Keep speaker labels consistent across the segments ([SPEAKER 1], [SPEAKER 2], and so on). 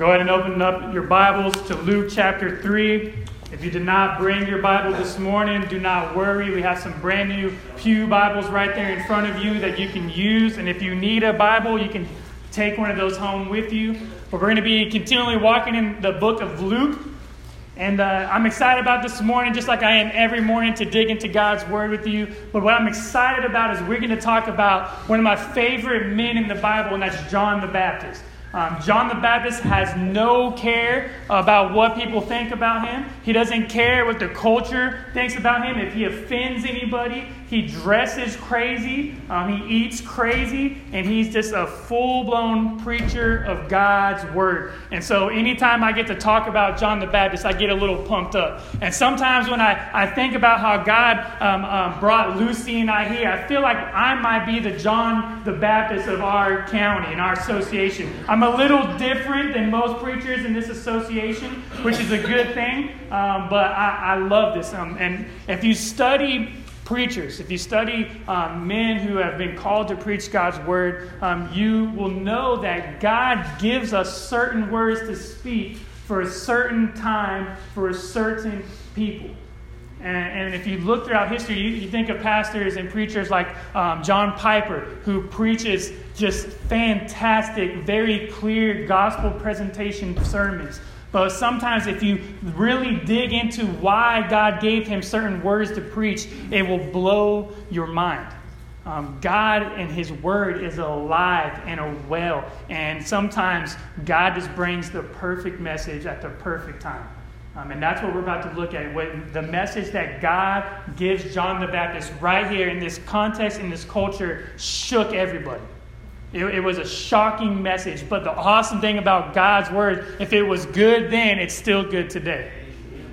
[SPEAKER 1] Go ahead and open up your Bibles to Luke chapter 3. If you did not bring your Bible this morning, do not worry. We have some brand new Pew Bibles right there in front of you that you can use. And if you need a Bible, you can take one of those home with you. But we're going to be continually walking in the book of Luke. And uh, I'm excited about this morning, just like I am every morning, to dig into God's Word with you. But what I'm excited about is we're going to talk about one of my favorite men in the Bible, and that's John the Baptist. Um, John the Baptist has no care about what people think about him. He doesn't care what the culture thinks about him. If he offends anybody, he dresses crazy, um, he eats crazy, and he's just a full blown preacher of God's word. And so, anytime I get to talk about John the Baptist, I get a little pumped up. And sometimes when I, I think about how God um, um, brought Lucy and I here, I feel like I might be the John the Baptist of our county and our association. I'm a little different than most preachers in this association, which is a good thing, um, but I, I, love this. Um, and if you study preachers, if you study um, men who have been called to preach God's word, um, you will know that God gives us certain words to speak for a certain time for a certain people. And, and, if you look throughout history, you, you, think of pastors and preachers like um, John Piper, who preaches just fantastic, very clear gospel presentation sermons. But sometimes, if you really dig into why God gave him certain words to preach, it will blow your mind. Um, God and His Word is alive and a well, and sometimes God just brings the perfect message at the perfect time. Um, and that's what we're about to look at. What, the message that God gives John the Baptist right here in this context, in this culture, shook everybody. It, it, was a shocking message, but the awesome thing about God's word, if it was good then, it's still good today.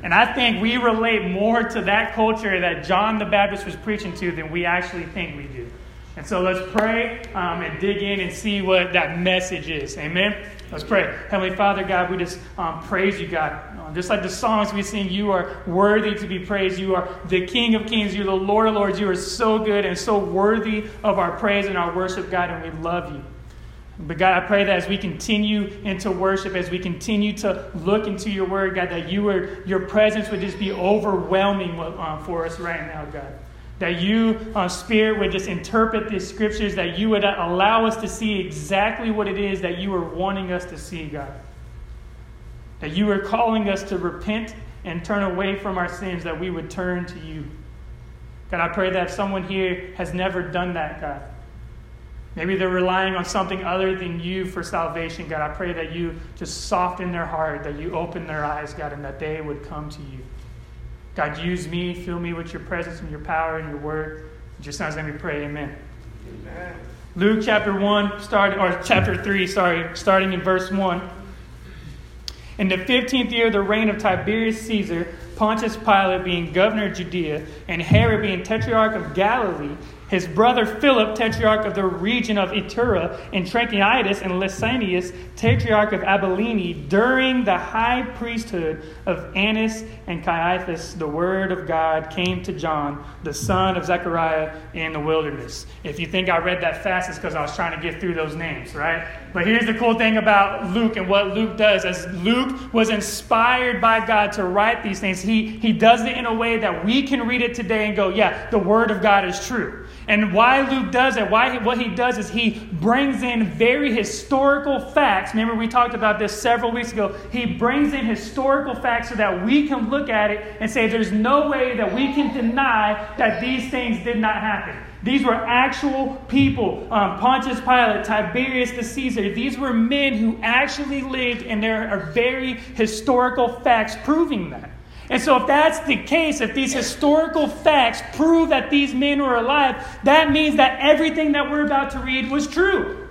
[SPEAKER 1] And I think we relate more to that culture that John the Baptist was preaching to than we actually think we do. And so let's pray um, and dig in and see what that message is. Amen. Let's pray. Heavenly Father, God, we just um, praise you, God. Uh, just like the songs we sing, you are worthy to be praised. You are the King of Kings. You're the Lord of Lords. You are so good and so worthy of our praise and our worship, God, and we love you. But God, I pray that as we continue into worship, as we continue to look into your word, God, that you your presence would just be overwhelming uh, for us right now, God. That you, uh, Spirit, would just interpret these scriptures, that you would allow us to see exactly what it is that you are wanting us to see, God. That you are calling us to repent and turn away from our sins, that we would turn to you. God, I pray that someone here has never done that, God, maybe they're relying on something other than you for salvation, God, I pray that you just soften their heart, that you open their eyes, God, and that they would come to you. God, use me, fill me with your presence and your power and your word. In son's name we pray, amen. Amen. Luke chapter 1, starting or chapter 3, sorry, starting in verse 1. In the 15th year of the reign of Tiberius Caesar, Pontius Pilate being governor of Judea, and Herod being tetrarch of Galilee, his brother Philip, tetrarch of the region of Iturea, and Trachonitis, and Lysanias, tetrarch of Abilene, during the high priesthood of Annas and Caiaphas, the word of God came to John, the son of Zechariah, in the wilderness. If you think I read that fast, it's because I was trying to get through those names, right? But here's the cool thing about Luke and what Luke does. As Luke was inspired by God to write these things, he, he does it in a way that we can read it today and go, yeah, the word of God is true. And why Luke does it, why what he does is he brings in very historical facts. Remember, we talked about this several weeks ago. He brings in historical facts so that we can look at it and say, there's no way that we can deny that these things did not happen. These were actual people. Um, Pontius Pilate, Tiberius the Caesar. These were men who actually lived, and there are very historical facts proving that. And so, if that's the case, if these historical facts prove that these men were alive, that means that everything that we're about to read was true.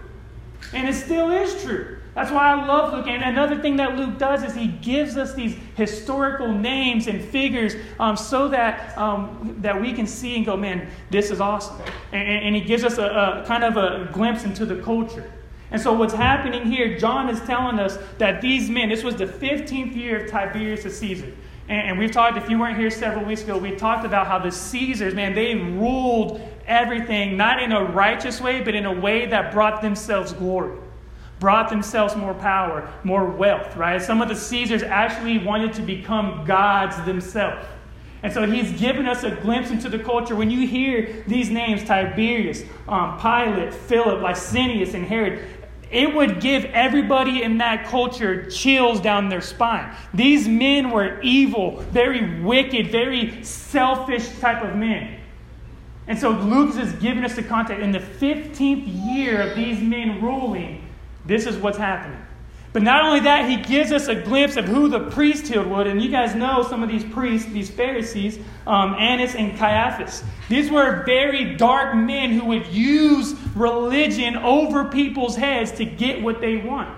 [SPEAKER 1] And it still is true. That's why I love Luke. And another thing that Luke does is he gives us these historical names and figures um, so that, um, that we can see and go, man, this is awesome. And, and he gives us a, a kind of a glimpse into the culture. And so, what's happening here, John is telling us that these men, this was the 15th year of Tiberius Caesar. And, we've talked, if you weren't here several weeks ago, we talked about how the Caesars, man, they ruled everything, not in a righteous way, but in a way that brought themselves glory. brought themselves more power, more wealth, right? Some of the Caesars actually wanted to become gods themselves. And so he's given us a glimpse into the culture. When you hear these names, Tiberius, um, Pilate, Philip, Lysanias, and Herod, it would give everybody in that culture chills down their spine. These men were evil, very wicked, very selfish type of men. And so Luke is giving us the context. In the 15th year of these men ruling, this is what's happening. But not only that, he gives us a glimpse of who the priesthood would. And you guys know some of these priests, these Pharisees, um, Annas and Caiaphas. These were very dark men who would use religion over people's heads to get what they want.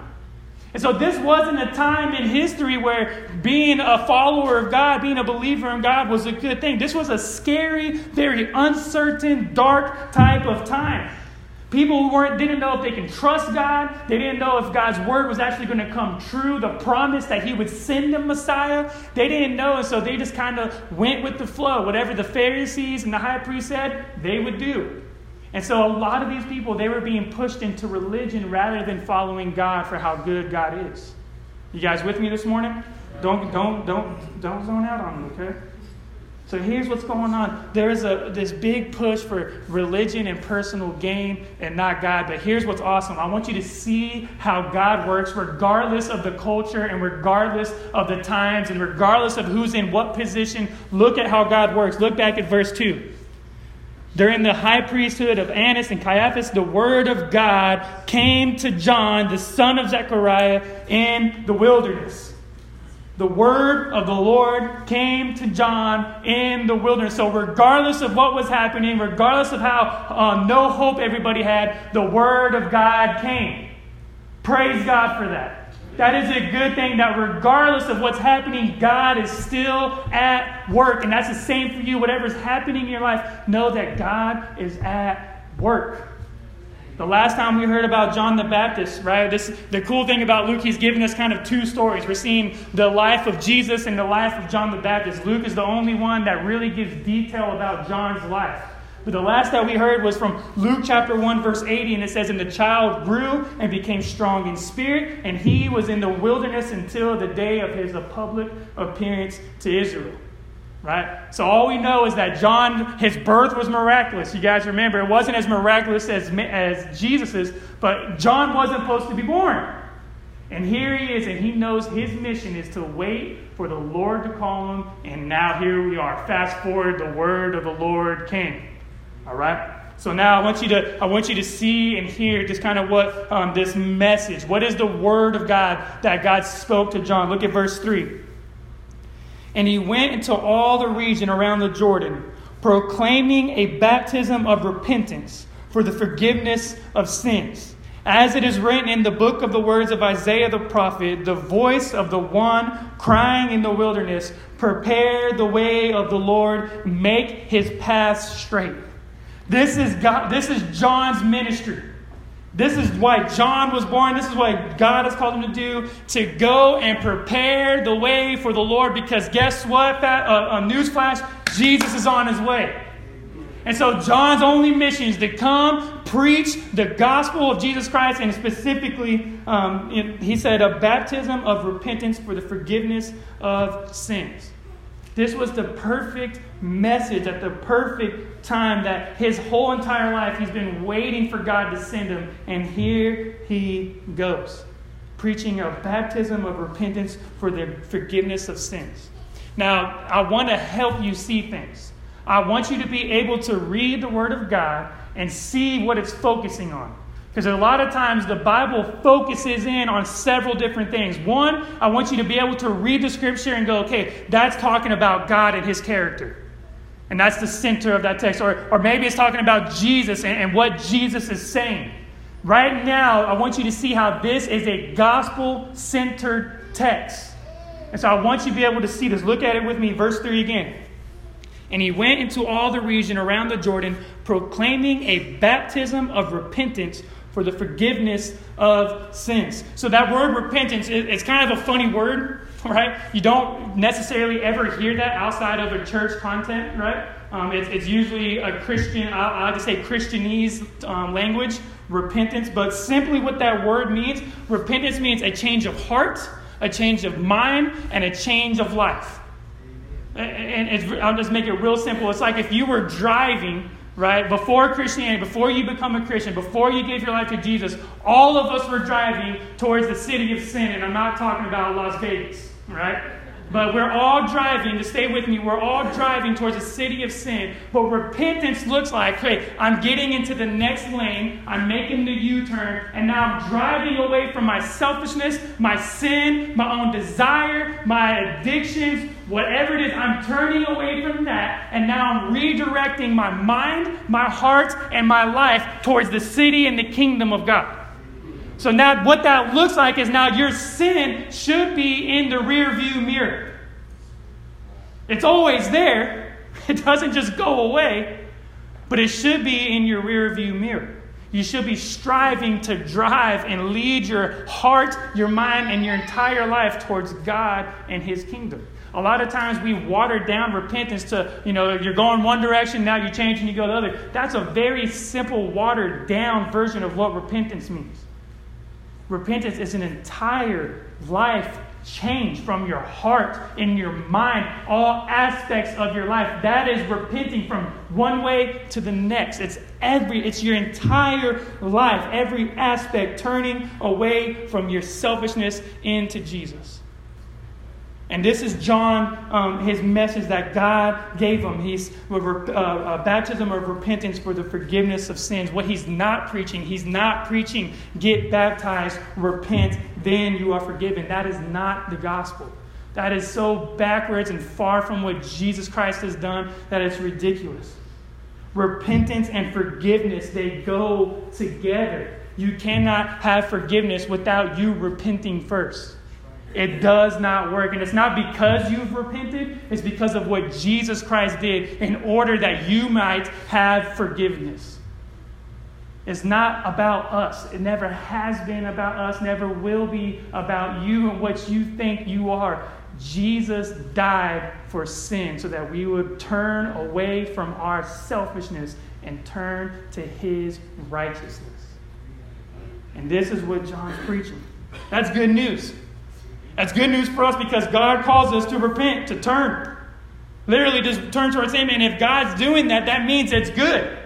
[SPEAKER 1] And so this wasn't a time in history where being a follower of God, being a believer in God was a good thing. This was a scary, very uncertain, dark type of time. People who weren't, didn't know if they can trust God. They didn't know if God's word was actually going to come true, the promise that He would send the Messiah. They didn't know, and so they just kind of went with the flow. Whatever the Pharisees and the high priest said, they would do. And so a lot of these people, they were being pushed into religion rather than following God for how good God is. You guys with me this morning? Don't, don't, don't, don't zone out on me, okay? So here's what's going on. There's a this big push for religion and personal gain and not God. But here's what's awesome. I want you to see how God works regardless of the culture and regardless of the times and regardless of who's in what position. Look at how God works. Look back at verse 2. During the high priesthood of Annas and Caiaphas, the word of God came to John, the son of Zechariah, in the wilderness the word of the Lord came to John in the wilderness. So, regardless of what was happening, regardless of how uh, no hope everybody had, the word of God came. Praise God for that. That is a good thing that regardless of what's happening, God is still at work. And that's the same for you. Whatever's happening in your life, know that God is at work. The last time we heard about John the Baptist, right? This the cool thing about Luke, he's giving us kind of two stories. We're seeing the life of Jesus and the life of John the Baptist. Luke is the only one that really gives detail about John's life. But the last that we heard was from Luke chapter 1, verse 80, and it says, And the child grew and became strong in spirit, and he was in the wilderness until the day of his public appearance to Israel right? So all we know is that John, his birth was miraculous. You guys remember, it wasn't as miraculous as, as Jesus's, but John wasn't supposed to be born. And here he is, and he knows his mission is to wait for the Lord to call him. And now here we are. Fast forward, the word of the Lord came. All right? So now I want you to I want you to see and hear just kind of what um, this message. What is the word of God that God spoke to John? Look at verse three. And he went into all the region around the Jordan, proclaiming a baptism of repentance for the forgiveness of sins. As it is written in the book of the words of Isaiah the prophet, the voice of the one crying in the wilderness, Prepare the way of the Lord, make his paths straight. This is, God, this is John's ministry. This is why John was born. This is what God has called him to do to go and prepare the way for the Lord. Because guess what? A, a newsflash Jesus is on his way. And so, John's only mission is to come preach the gospel of Jesus Christ, and specifically, um, he said, a baptism of repentance for the forgiveness of sins. This was the perfect message at the perfect time that his whole entire life he's been waiting for God to send him. And here he goes, preaching a baptism of repentance for the forgiveness of sins. Now, I want to help you see things. I want you to be able to read the Word of God and see what it's focusing on. Because a lot of times the Bible focuses in on several different things. One, I want you to be able to read the scripture and go, okay, that's talking about God and his character. And that's the center of that text. Or, or maybe it's talking about Jesus and, and what Jesus is saying. Right now, I want you to see how this is a gospel centered text. And so I want you to be able to see this. Look at it with me, verse 3 again. And he went into all the region around the Jordan, proclaiming a baptism of repentance for the forgiveness of sins. So that word repentance is kind of a funny word, right? You don't necessarily ever hear that outside of a church content, right? Um, it's, it's usually a Christian, I, I like to say Christianese um, language, repentance. But simply what that word means, repentance means a change of heart, a change of mind, and a change of life. And I'll just make it real simple. It's like if you were driving right? Before Christianity, before you become a Christian, before you gave your life to Jesus, all of us were driving towards the city of sin. And I'm not talking about Las Vegas, right? But we're all driving, to stay with me, we're all driving towards a city of sin. But repentance looks like, hey, I'm getting into the next lane, I'm making the U turn, and now I'm driving away from my selfishness, my sin, my own desire, my addictions, whatever it is, I'm turning away from that, and now I'm redirecting my mind, my heart, and my life towards the city and the kingdom of God. So now what that looks like is now your sin should be in the rear view mirror. It's always there. It doesn't just go away, but it should be in your rear view mirror. You should be striving to drive and lead your heart, your mind, and your entire life towards God and His kingdom. A lot of times we water down repentance to, you know, you're going one direction, now you change and you go the other. That's a very simple, watered down version of what repentance means. Repentance is an entire life change from your heart, in your mind, all aspects of your life. That is repenting from one way to the next. It's every it's your entire life, every aspect turning away from your selfishness into Jesus. And this is John, um, his message that God gave him. He's uh, a baptism of repentance for the forgiveness of sins. What he's not preaching, he's not preaching, get baptized, repent, then you are forgiven. That is not the gospel. That is so backwards and far from what Jesus Christ has done that it's ridiculous. Repentance and forgiveness, they go together. You cannot have forgiveness without you repenting first. It does not work. And it's not because you've repented, it's because of what Jesus Christ did in order that you might have forgiveness. It's not about us. It never has been about us, never will be about you and what you think you are. Jesus died for sin so that we would turn away from our selfishness and turn to his righteousness. And this is what John's preaching. That's good news. That's good news for us because God calls us to repent, to turn. Literally, just turn towards Him. And if God's doing that, that means it's good.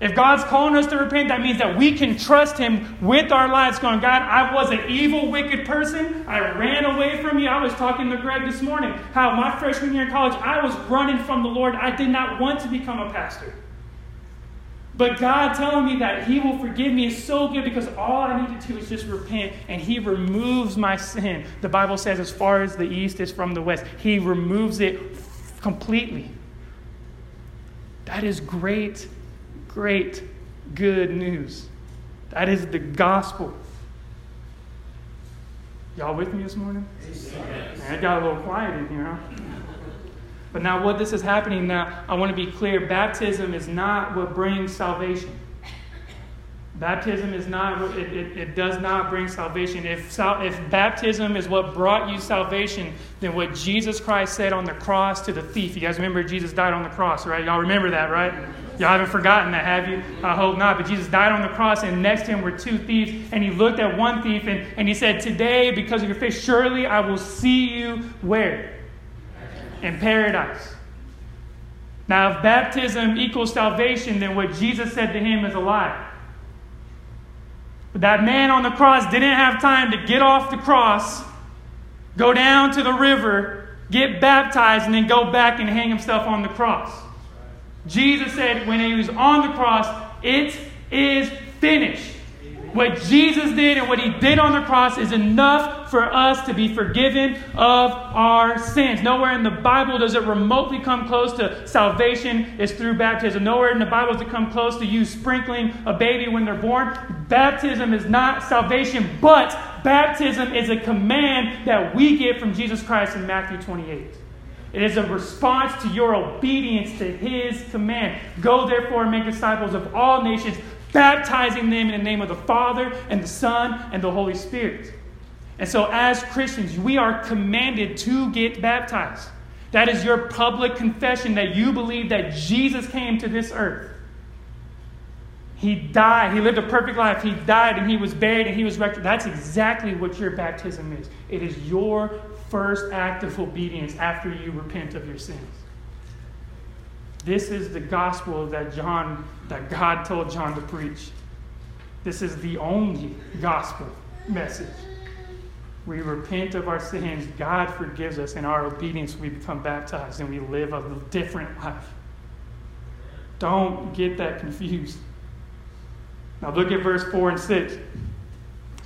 [SPEAKER 1] If God's calling us to repent, that means that we can trust Him with our lives, going, God, I was an evil, wicked person. I ran away from you. I was talking to Greg this morning how my freshman year in college, I was running from the Lord. I did not want to become a pastor. But God telling me that He will forgive me is so good because all I need to do is just repent and He removes my sin. The Bible says, as far as the east is from the west, He removes it completely. That is great, great, good news. That is the gospel. Y'all with me this morning? Man, it got a little quiet in here, huh? But now, what this is happening now, I want to be clear baptism is not what brings salvation. Baptism is not, it, it, it, does not bring salvation. If, if baptism is what brought you salvation, then what Jesus Christ said on the cross to the thief, you guys remember Jesus died on the cross, right? Y'all remember that, right? Y'all haven't forgotten that, have you? I hope not. But Jesus died on the cross, and next to him were two thieves. And he looked at one thief and, and he said, Today, because of your faith, surely I will see you where? In paradise. Now, if baptism equals salvation, then what Jesus said to him is a lie. But that man on the cross didn't have time to get off the cross, go down to the river, get baptized, and then go back and hang himself on the cross. Jesus said when he was on the cross, It is finished. What Jesus did and what he did on the cross is enough for us to be forgiven of our sins. Nowhere in the Bible does it remotely come close to salvation is through baptism. Nowhere in the Bible does it come close to you sprinkling a baby when they're born. Baptism is not salvation, but baptism is a command that we get from Jesus Christ in Matthew 28. It is a response to your obedience to his command. Go therefore and make disciples of all nations, baptizing them in the name of the Father and the Son and the Holy Spirit. And so, as Christians, we are commanded to get baptized. That is your public confession that you believe that Jesus came to this earth. He died. He lived a perfect life. He died and he was buried and he was resurrected. That's exactly what your baptism is. It is your first act of obedience after you repent of your sins. This is the gospel that John, that God told John to preach. This is the only gospel message. We repent of our sins, God forgives us, in our obedience we become baptized and we live a different life. Don't get that confused. Now look at verse 4 and 6.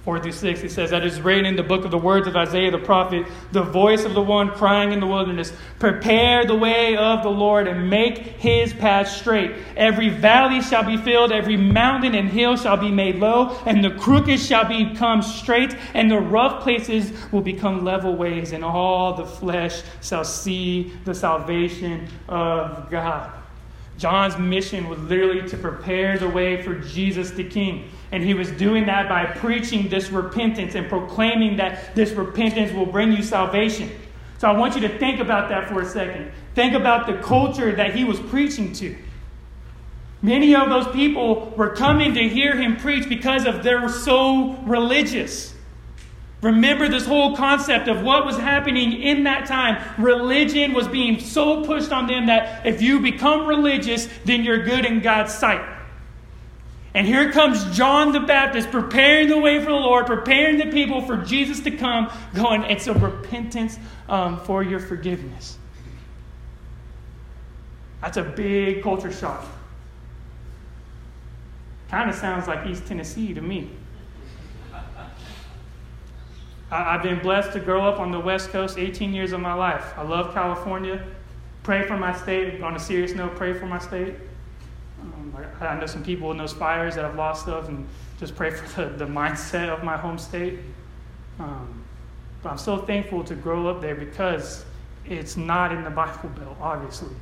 [SPEAKER 1] 4 through 6, he says, That is written in the book of the words of Isaiah the prophet, the voice of the one crying in the wilderness, Prepare the way of the Lord and make his path straight. Every valley shall be filled, every mountain and hill shall be made low, and the crooked shall become straight, and the rough places will become level ways, and all the flesh shall see the salvation of God. John's mission was literally to prepare the way for Jesus the King. And he was doing that by preaching this repentance and proclaiming that this repentance will bring you salvation. So I want you to think about that for a second. Think about the culture that he was preaching to. Many of those people were coming to hear him preach because of they were so religious. Remember this whole concept of what was happening in that time. Religion was being so pushed on them that if you become religious, then you're good in God's sight. And here comes John the Baptist preparing the way for the Lord, preparing the people for Jesus to come, going, it's a repentance um, for your forgiveness. That's a big culture shock. Kind of sounds like East Tennessee to me. I've been blessed to grow up on the West Coast 18 years of my life. I love California. Pray for my state. On a serious note, pray for my state. I know some people in those fires that have lost stuff, and just pray for the, the mindset of my home state. Um, but I'm so thankful to grow up there because it's not in the Bible Belt, obviously.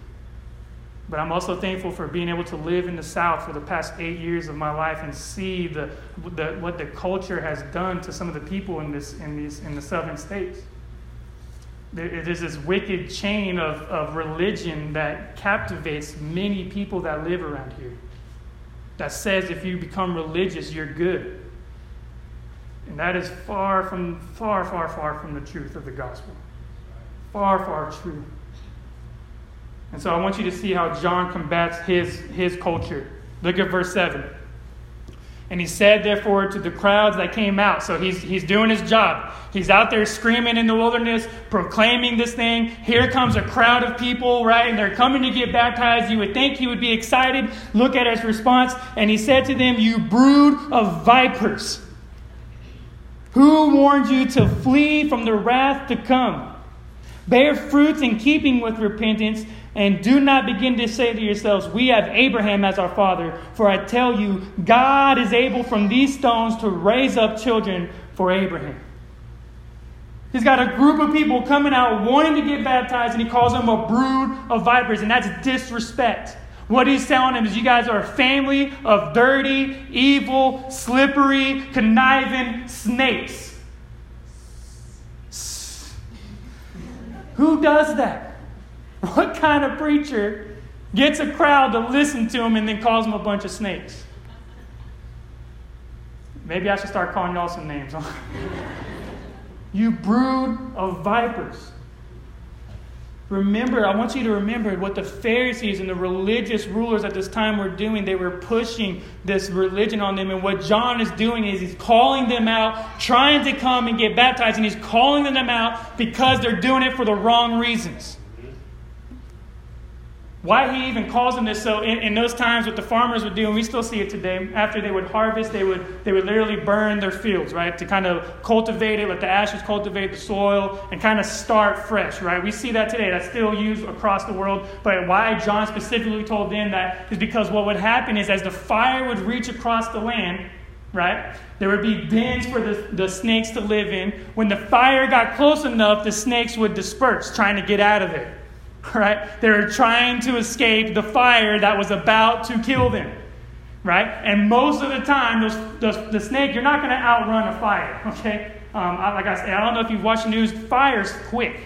[SPEAKER 1] But I'm also thankful for being able to live in the South for the past eight years of my life and see the, the, what the culture has done to some of the people in, this, in, these, in the southern states. There's this wicked chain of, of religion that captivates many people that live around here. That says if you become religious, you're good. And that is far from, far, far, far from the truth of the gospel. Far, far true. And so I want you to see how John combats his, his culture. Look at verse 7. And he said, therefore, to the crowds that came out. So he's, he's doing his job. He's out there screaming in the wilderness, proclaiming this thing. Here comes a crowd of people, right? And they're coming to get baptized. You would think he would be excited. Look at his response. And he said to them, You brood of vipers. Who warned you to flee from the wrath to come? Bear fruits in keeping with repentance and do not begin to say to yourselves, We have Abraham as our father. For I tell you, God is able from these stones to raise up children for Abraham. He's got a group of people coming out wanting to get baptized, and he calls them a brood of vipers, and that's disrespect. What he's telling them is, You guys are a family of dirty, evil, slippery, conniving snakes. Who does that? What kind of preacher gets a crowd to listen to him and then calls them a bunch of snakes? Maybe I should start calling y'all some names. you brood of vipers. Remember, I want you to remember what the Pharisees and the religious rulers at this time were doing. They were pushing this religion on them. And what John is doing is he's calling them out, trying to come and get baptized, and he's calling them out because they're doing it for the wrong reasons. Why he even calls them this. So in, in, those times, what the farmers would do, and we still see it today, after they would harvest, they would, they would literally burn their fields, right? To kind of cultivate it, let the ashes cultivate the soil, and kind of start fresh, right? We see that today. That's still used across the world. But why John specifically told them that is because what would happen is as the fire would reach across the land, right? There would be dens for the, the snakes to live in. When the fire got close enough, the snakes would disperse, trying to get out of there right? They were trying to escape the fire that was about to kill them, right? And most of the time, those, those, the snake, you're not going to outrun a fire, okay? Um, like I said, I don't know if you've watched the news, fire's quick.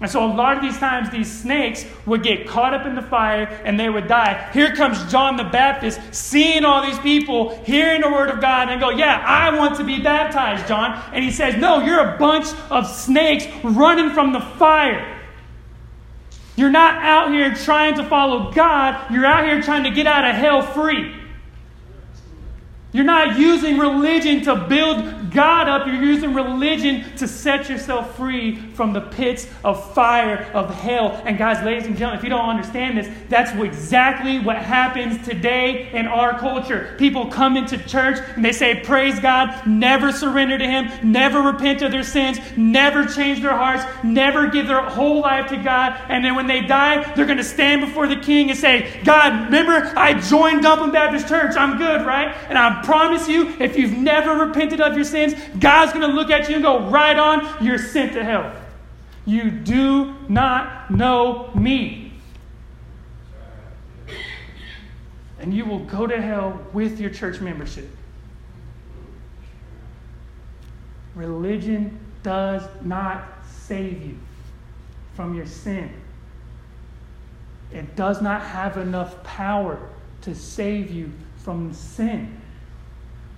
[SPEAKER 1] And so, a lot of these times, these snakes would get caught up in the fire and they would die. Here comes John the Baptist, seeing all these people, hearing the word of God, and go, Yeah, I want to be baptized, John. And he says, No, you're a bunch of snakes running from the fire. You're not out here trying to follow God, you're out here trying to get out of hell free. You're not using religion to build God up. You're using religion to set yourself free from the pits of fire of hell. And, guys, ladies and gentlemen, if you don't understand this, that's exactly what happens today in our culture. People come into church and they say, Praise God, never surrender to Him, never repent of their sins, never change their hearts, never give their whole life to God. And then when they die, they're going to stand before the King and say, God, remember, I joined Dumpling Baptist Church. I'm good, right? And I'm promise you, if you've never repented of your sins, God's going to look at you and go, right on, you're sent to hell. You do not know me. And you will go to hell with your church membership. Religion does not save you from your sin. It does not have enough power to save you from sin.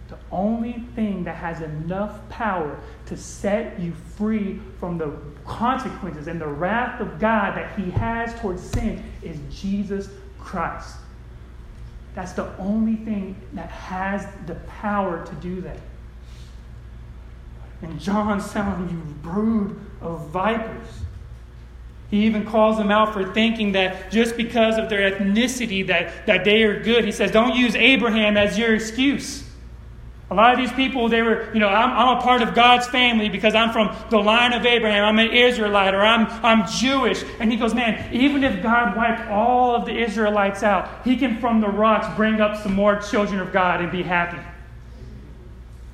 [SPEAKER 1] The only thing that has enough power to set you free from the consequences and the wrath of God that He has towards sin is Jesus Christ. That's the only thing that has the power to do that. And John's telling you, brood of vipers. He even calls them out for thinking that just because of their ethnicity that, that they are good. He says, don't use Abraham as your excuse. A lot of these people, they were, you know, I'm, I'm, a part of God's family because I'm from the line of Abraham. I'm an Israelite or I'm, I'm Jewish. And he goes, man, even if God wiped all of the Israelites out, he can from the rocks bring up some more children of God and be happy.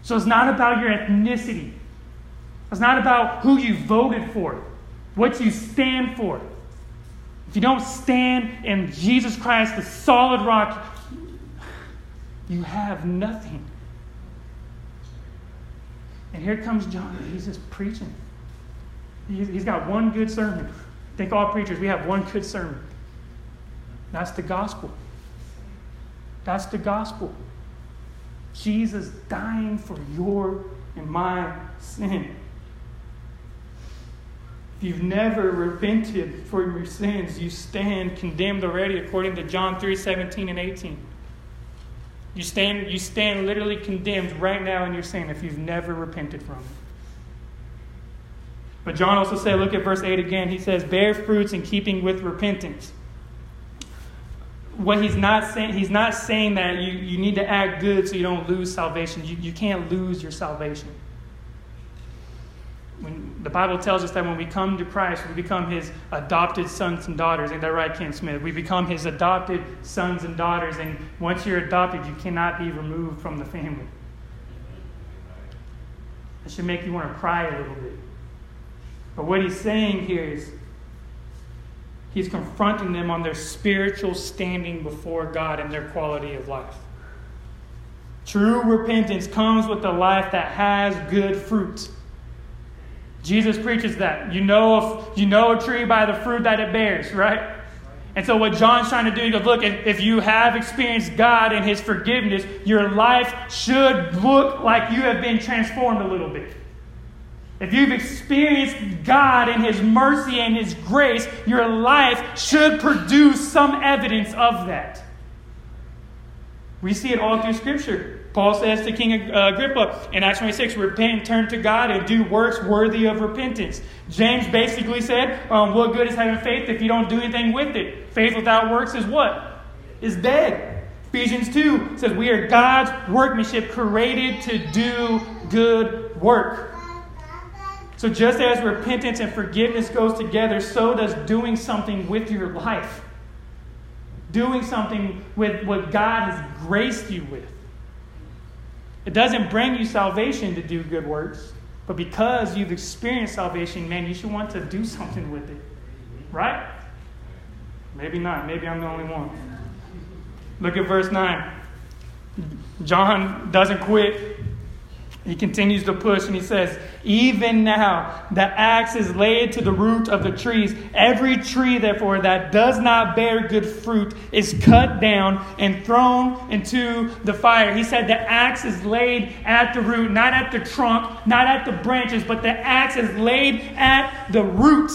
[SPEAKER 1] So it's not about your ethnicity. It's not about who you voted for, what you stand for. If you don't stand in Jesus Christ, the solid rock, you have nothing. And here comes John, he's just preaching. He's got one good sermon. Think all preachers, we have one good sermon. That's the gospel. That's the gospel. Jesus dying for your and my sin. If you've never repented for your sins, you stand condemned already according to John 3 17 and 18. You stand, you stand literally condemned right now in your sin if you've never repented from it. But John also said, look at verse 8 again. He says, bear fruits in keeping with repentance. What he's not saying, he's not saying that you, you need to act good so you don't lose salvation. You, you can't lose your salvation when the Bible tells us that when we come to Christ, we become his adopted sons and daughters. Ain't that right, Ken Smith? We become his adopted sons and daughters, and once you're adopted, you cannot be removed from the family. That should make you want to cry a little bit. But what he's saying here is he's confronting them on their spiritual standing before God and their quality of life. True repentance comes with a life that has good fruit. Jesus preaches that. You know, if, you know a tree by the fruit that it bears, right? And so, what John's trying to do, he goes, Look, if, if you have experienced God and His forgiveness, your life should look like you have been transformed a little bit. If you've experienced God and His mercy and His grace, your life should produce some evidence of that. We see it all through Scripture. Paul says to King uh, Agrippa in Acts 26, repent, turn to God, and do works worthy of repentance. James basically said, um, what good is having faith if you don't do anything with it? Faith without works is what? Is dead. Ephesians 2 says, we are God's workmanship created to do good work. So just as repentance and forgiveness goes together, so does doing something with your life. Doing something with what God has graced you with. It doesn't bring you salvation to do good works, but because you've experienced salvation, man, you should want to do something with it. Right? Maybe not. Maybe I'm the only one. Look at verse 9. John doesn't quit. He continues to push and he says, Even now the axe is laid to the root of the trees. Every tree, therefore, that does not bear good fruit is cut down and thrown into the fire. He said the axe is laid at the root, not at the trunk, not at the branches, but the axe is laid at the root.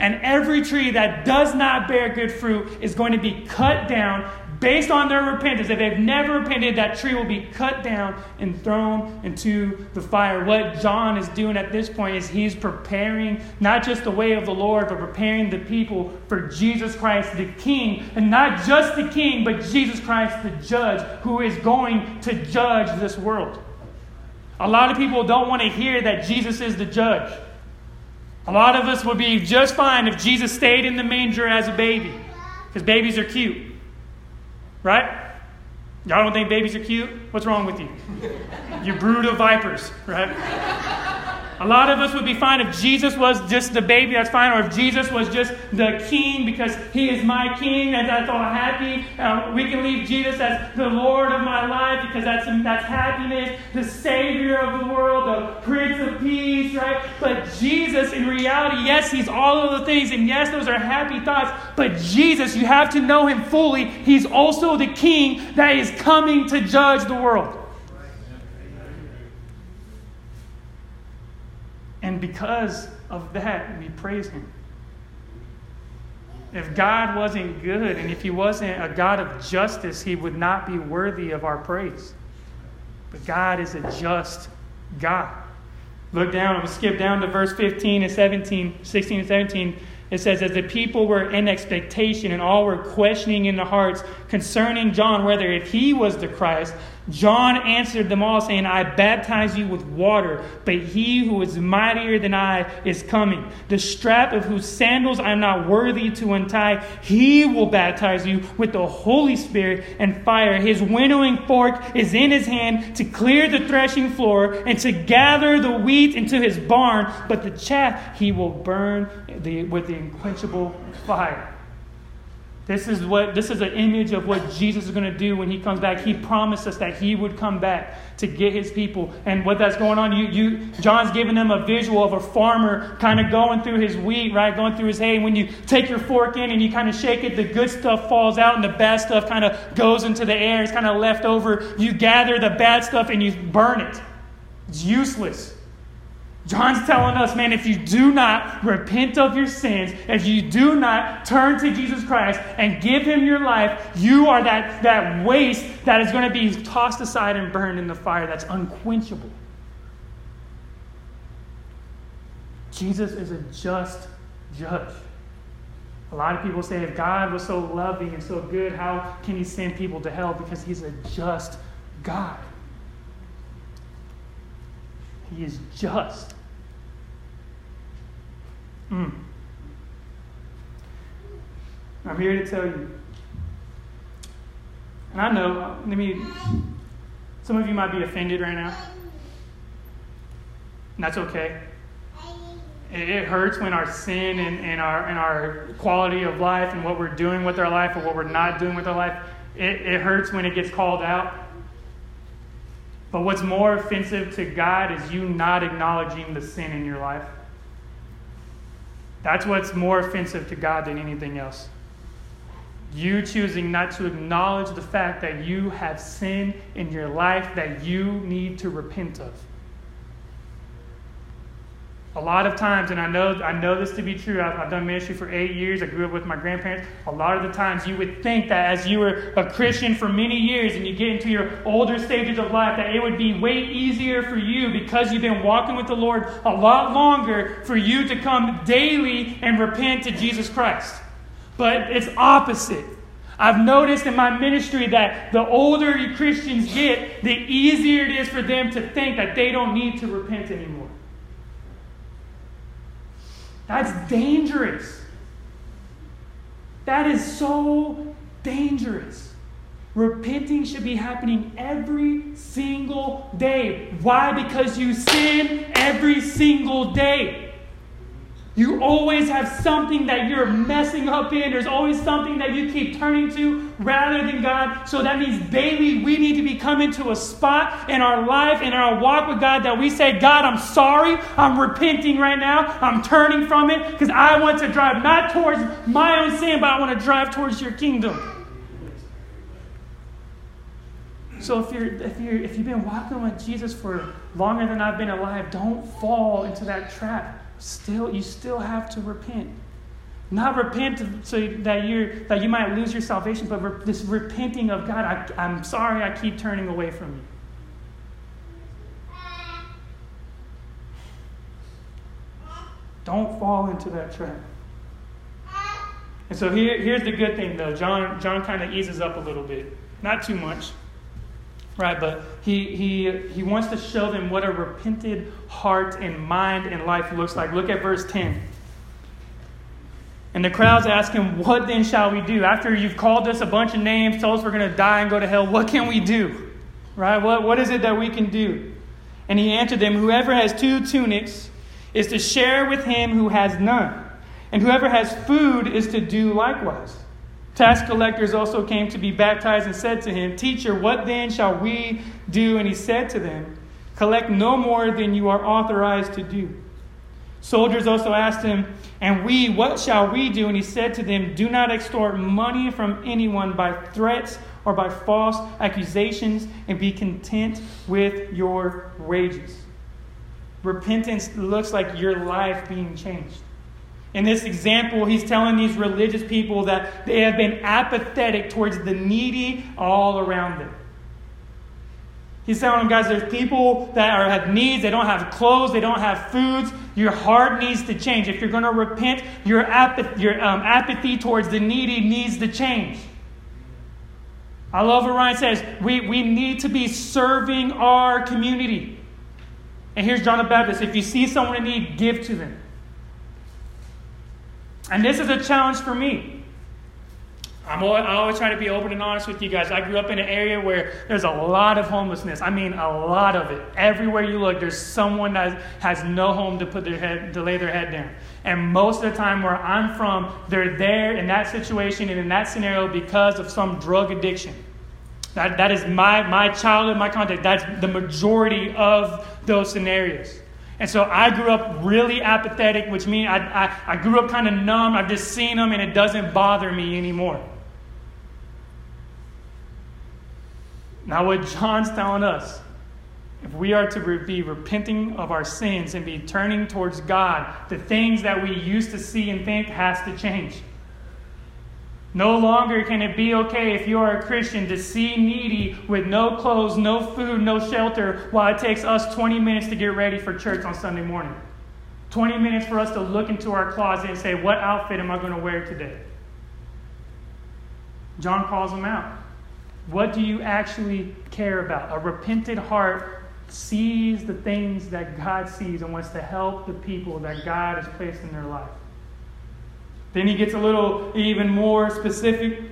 [SPEAKER 1] And every tree that does not bear good fruit is going to be cut down based on their repentance, if they've never repented, that tree will be cut down and thrown into the fire. What John is doing at this point is he's preparing not just the way of the Lord, but preparing the people for Jesus Christ, the King. And not just the King, but Jesus Christ, the judge, who is going to judge this world. A lot of people don't want to hear that Jesus is the judge. A lot of us would be just fine if Jesus stayed in the manger as a baby, because babies are cute. Right? Y'all don't think babies are cute? What's wrong with you? You brood of vipers, right? A lot of us would be fine if Jesus was just the baby, that's fine. Or if Jesus was just the king because he is my king and that's all happy. Uh, we can leave Jesus as the Lord of my life because that's, that's happiness, the Savior of the world, the Prince of Peace, right? But Jesus, in reality, yes, he's all of the things. And yes, those are happy thoughts. But Jesus, you have to know him fully. He's also the king that is coming to judge the world. And because of that, we praise Him. If God wasn't good and if He wasn't a God of justice, He would not be worthy of our praise. But God is a just God. Look down, I'm going to skip down to verse 15 and 17, 16 and 17. It says, As the people were in expectation and all were questioning in their hearts concerning John whether if he was the Christ, John answered them all, saying, I baptize you with water, but he who is mightier than I is coming, the strap of whose sandals I am not worthy to untie. He will baptize you with the Holy Spirit and fire. His winnowing fork is in his hand to clear the threshing floor and to gather the wheat into his barn, but the chaff he will burn with the unquenchable fire. This is what this is an image of what Jesus is going to do when he comes back. He promised us that he would come back to get his people. And what that's going on, you, you John's giving them a visual of a farmer kind of going through his wheat, right? Going through his hay. When you take your fork in and you kind of shake it, the good stuff falls out and the bad stuff kind of goes into the air. It's kind of left over. You gather the bad stuff and you burn it. It's useless. John's telling us, man, if you do not repent of your sins, if you do not turn to Jesus Christ and give him your life, you are that, that waste that is going to be tossed aside and burned in the fire that's unquenchable. Jesus is a just judge. A lot of people say if God was so loving and so good, how can he send people to hell? Because he's a just God. He is just. Mm. I'm here to tell you. And I know, let me, some of you might be offended right now. And that's okay. It hurts when our sin and, and, our, and our quality of life and what we're doing with our life or what we're not doing with our life, it, it hurts when it gets called out. But what's more offensive to God is you not acknowledging the sin in your life. That's what's more offensive to God than anything else. You choosing not to acknowledge the fact that you have sin in your life that you need to repent of. A lot of times, and I know, I know this to be true, I've, I've, done ministry for eight years, I grew up with my grandparents. A lot of the times, you would think that as you were a Christian for many years and you get into your older stages of life, that it would be way easier for you because you've been walking with the Lord a lot longer for you to come daily and repent to Jesus Christ. But it's opposite. I've noticed in my ministry that the older Christians get, the easier it is for them to think that they don't need to repent anymore. That's dangerous. That is so dangerous. Repenting should be happening every single day. Why? Because you sin every single day. You always have something that you're messing up in. There's always something that you keep turning to rather than God. So that means daily we need to be coming to a spot in our life, in our walk with God, that we say, God, I'm sorry. I'm repenting right now. I'm turning from it because I want to drive not towards my own sin, but I want to drive towards your kingdom. So if you're if you if you've been walking with Jesus for longer than I've been alive, don't fall into that trap still you still have to repent. Not repent so that you that you might lose your salvation, but re- this repenting of God. I, I'm sorry, I keep turning away from you. Don't fall into that trap. And so here, here's the good thing, though. John, John kind of eases up a little bit. Not too much right? But he, he, he wants to show them what a repented heart and mind and life looks like. Look at verse 10. And the crowds ask him, What then shall we do? After you've called us a bunch of names, told us we're going to die and go to hell, what can we do? Right? What, what is it that we can do? And he answered them, Whoever has two tunics is to share with him who has none, and whoever has food is to do likewise. Tax collectors also came to be baptized and said to him, Teacher, what then shall we do? And he said to them, Collect no more than you are authorized to do. Soldiers also asked him, And we, what shall we do? And he said to them, Do not extort money from anyone by threats or by false accusations, and be content with your wages. Repentance looks like your life being changed. In this example, he's telling these religious people that they have been apathetic towards the needy all around them. He's telling them, guys, there's people that are, have needs. They don't have clothes. They don't have foods. Your heart needs to change. If you're going to repent, your, apath- your um, apathy towards the needy needs to change. I love what Ryan says. We, we need to be serving our community. And here's John the Baptist. If you see someone in need, give to them. And this is a challenge for me. I'm always, I always try to be open and honest with you guys. I grew up in an area where there's a lot of homelessness. I mean, a lot of it. Everywhere you look, there's someone that has no home to put their head, to lay their head down. And most of the time, where I'm from, they're there in that situation and in that scenario because of some drug addiction. That, that is my, my childhood, my context. That's the majority of those scenarios. And so I grew up really apathetic, which means I, I, I grew up kind of numb. I've just seen them and it doesn't bother me anymore. Now, what John's telling us, if we are to be repenting of our sins and be turning towards God, the things that we used to see and think has to change. No longer can it be okay if you are a Christian to see needy with no clothes, no food, no shelter, while it takes us 20 minutes to get ready for church on Sunday morning. 20 minutes for us to look into our closet and say, What outfit am I going to wear today? John calls them out. What do you actually care about? A repentant heart sees the things that God sees and wants to help the people that God has placed in their life. Then he gets a little even more specific.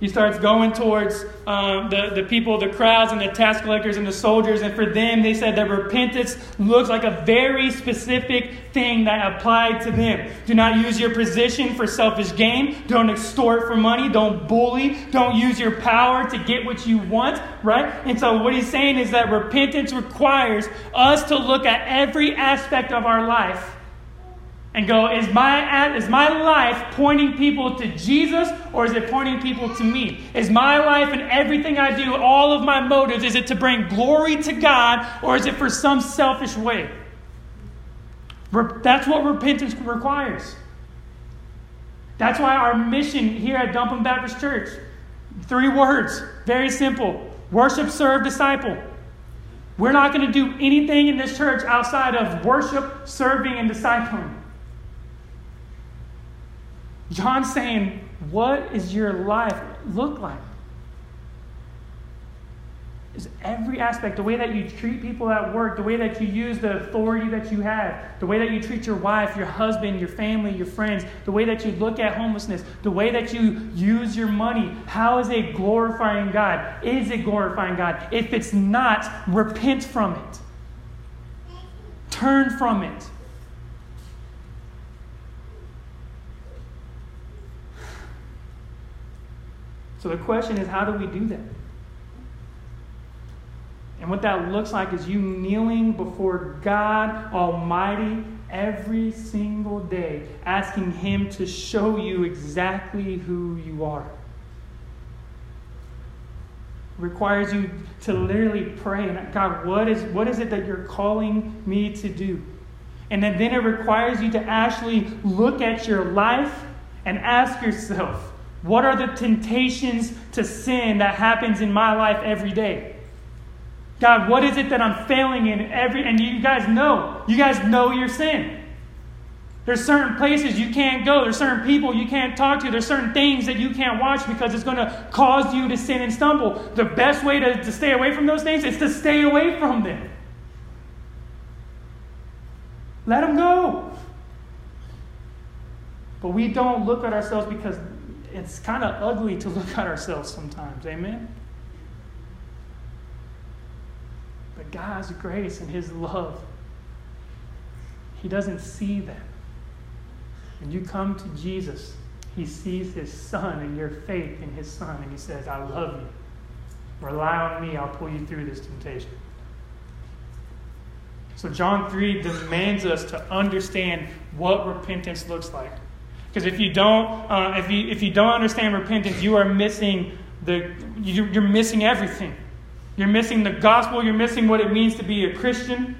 [SPEAKER 1] He starts going towards um, the, the people, the crowds, and the tax collectors and the soldiers. And for them, they said that repentance looks like a very specific thing that applied to them. Do not use your position for selfish gain. Don't extort for money. Don't bully. Don't use your power to get what you want, right? And so, what he's saying is that repentance requires us to look at every aspect of our life and go, is my, is my life pointing people to Jesus or is it pointing people to me? Is my life and everything I do, all of my motives, is it to bring glory to God or is it for some selfish way? That's what repentance requires. That's why our mission here at Dumpin Baptist Church three words, very simple worship, serve, disciple. We're not going to do anything in this church outside of worship, serving, and discipling. John's saying, What is your life look like? Is every aspect, the way that you treat people at work, the way that you use the authority that you have, the way that you treat your wife, your husband, your family, your friends, the way that you look at homelessness, the way that you use your money, how is it glorifying God? Is it glorifying God? If it's not, repent from it. Turn from it. So the question is, how do we do that? And what that looks like is you kneeling before God Almighty every single day, asking Him to show you exactly who you are. It requires you to literally pray, God, what is, what is it that you're calling me to do? And then, then it requires you to actually look at your life and ask yourself, what are the temptations to sin that happens in my life every day? God, what is it that I'm failing in every and you guys know. You guys know your sin. There's certain places you can't go. There's certain people you can't talk to. There's certain things that you can't watch because it's going to cause you to sin and stumble. The best way to, to stay away from those things is to stay away from them. Let them go. But we don't look at ourselves because it's kind of ugly to look at ourselves sometimes. Amen? But God's grace and His love, He doesn't see that. When you come to Jesus, He sees His Son and your faith in His Son, and He says, I love you. Rely on me, I'll pull you through this temptation. So, John 3 demands us to understand what repentance looks like. Because if you don't, uh, if you if you don't understand repentance, you are missing the you're missing everything. You're missing the gospel. You're missing what it means to be a Christian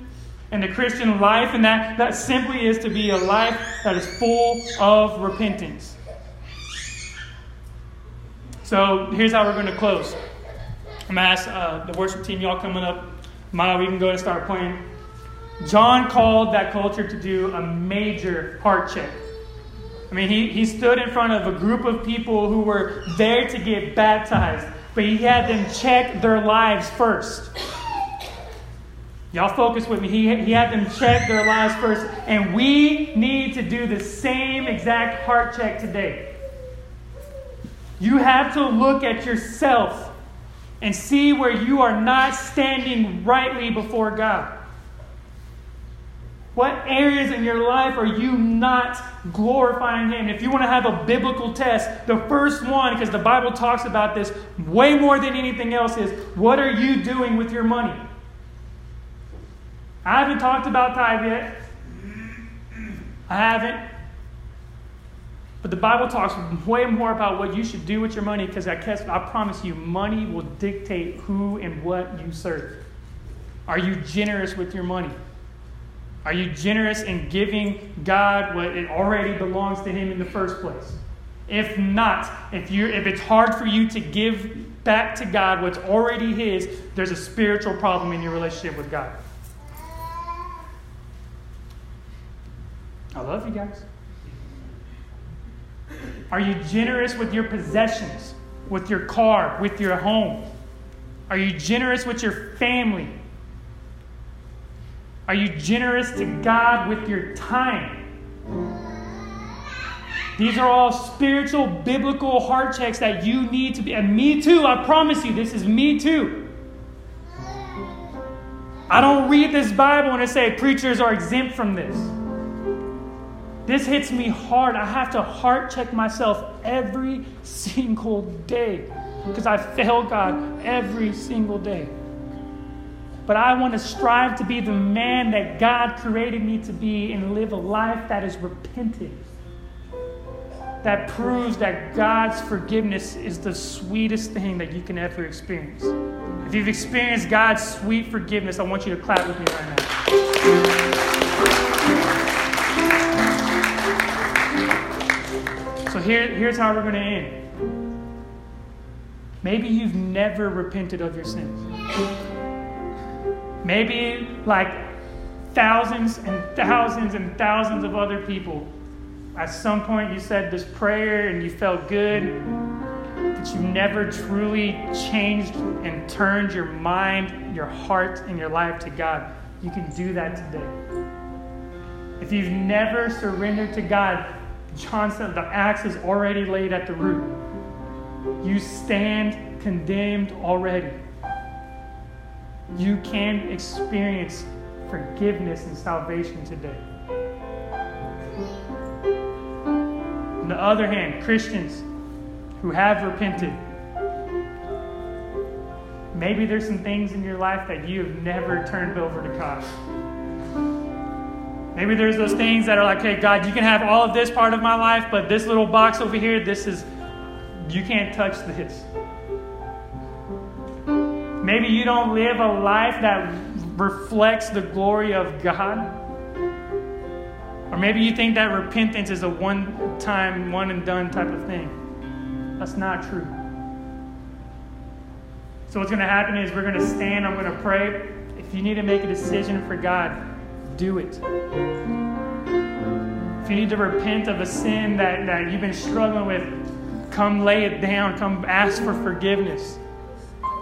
[SPEAKER 1] and the Christian life, and that that simply is to be a life that is full of repentance. So here's how we're going to close. I'm to ask uh, the worship team, y'all coming up. Maya, we can go and start playing. John called that culture to do a major heart check. I mean, he, he stood in front of a group of people who were there to get baptized, but he had them check their lives first. Y'all focus with me. He, he had them check their lives first, and we need to do the same exact heart check today. You have to look at yourself and see where you are not standing rightly before God. What areas in your life are you not glorifying Him? If you want to have a biblical test, the first one, because the Bible talks about this way more than anything else, is what are you doing with your money? I haven't talked about tithe yet. I haven't. But the Bible talks way more about what you should do with your money because I, I promise you, money will dictate who and what you serve. Are you generous with your money? Are you generous in giving God what it already belongs to Him in the first place? If not, if, you if it's hard for you to give back to God what's already His, there's a spiritual problem in your relationship with God. I love you guys. Are you generous with your possessions, with your car, with your home? Are you generous with your family? Are you generous to God with your time? These are all spiritual, biblical heart checks that you need to be. And me too, I promise you, this is me too. I don't read this Bible and I say preachers are exempt from this. This hits me hard. I have to heart check myself every single day because I fail God every single day. But I want to strive to be the man that God created me to be and live a life that is repentant. That proves that God's forgiveness is the sweetest thing that you can ever experience. If you've experienced God's sweet forgiveness, I want you to clap with me right now. So here, here's how we're going to end. Maybe you've never repented of your sins. Maybe like thousands and thousands and thousands of other people. At some point, you said this prayer and you felt good, but you never truly changed and turned your mind, your heart, and your life to God. You can do that today. If you've never surrendered to God, John said the axe is already laid at the root. You stand condemned already you can experience forgiveness and salvation today. On the other hand, Christians who have repented, Maybe there's some things in your life that you have never turned over to God. Maybe there's those things that are like, hey, God, you can have all of this part of my life, but this little box over here, this is, you can't touch this. Maybe you don't live a life that reflects the glory of God. Or maybe you think that repentance is a one time, one and done type of thing. That's not true. So, what's going to happen is we're going to stand, I'm going to pray. If you need to make a decision for God, do it. If you need to repent of a sin that, that you've been struggling with, come lay it down, come ask for forgiveness.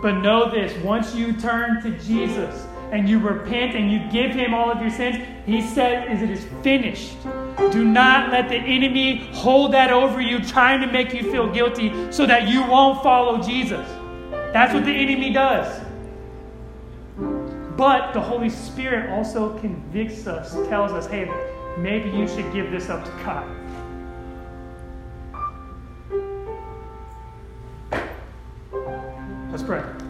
[SPEAKER 1] But know this once you turn to Jesus and you repent and you give him all of your sins, he said, is it is finished. Do not let the enemy hold that over you, trying to make you feel guilty so that you won't follow Jesus. That's what the enemy does. But the Holy Spirit also convicts us, tells us, hey, maybe you should give this up to God. Let's pray.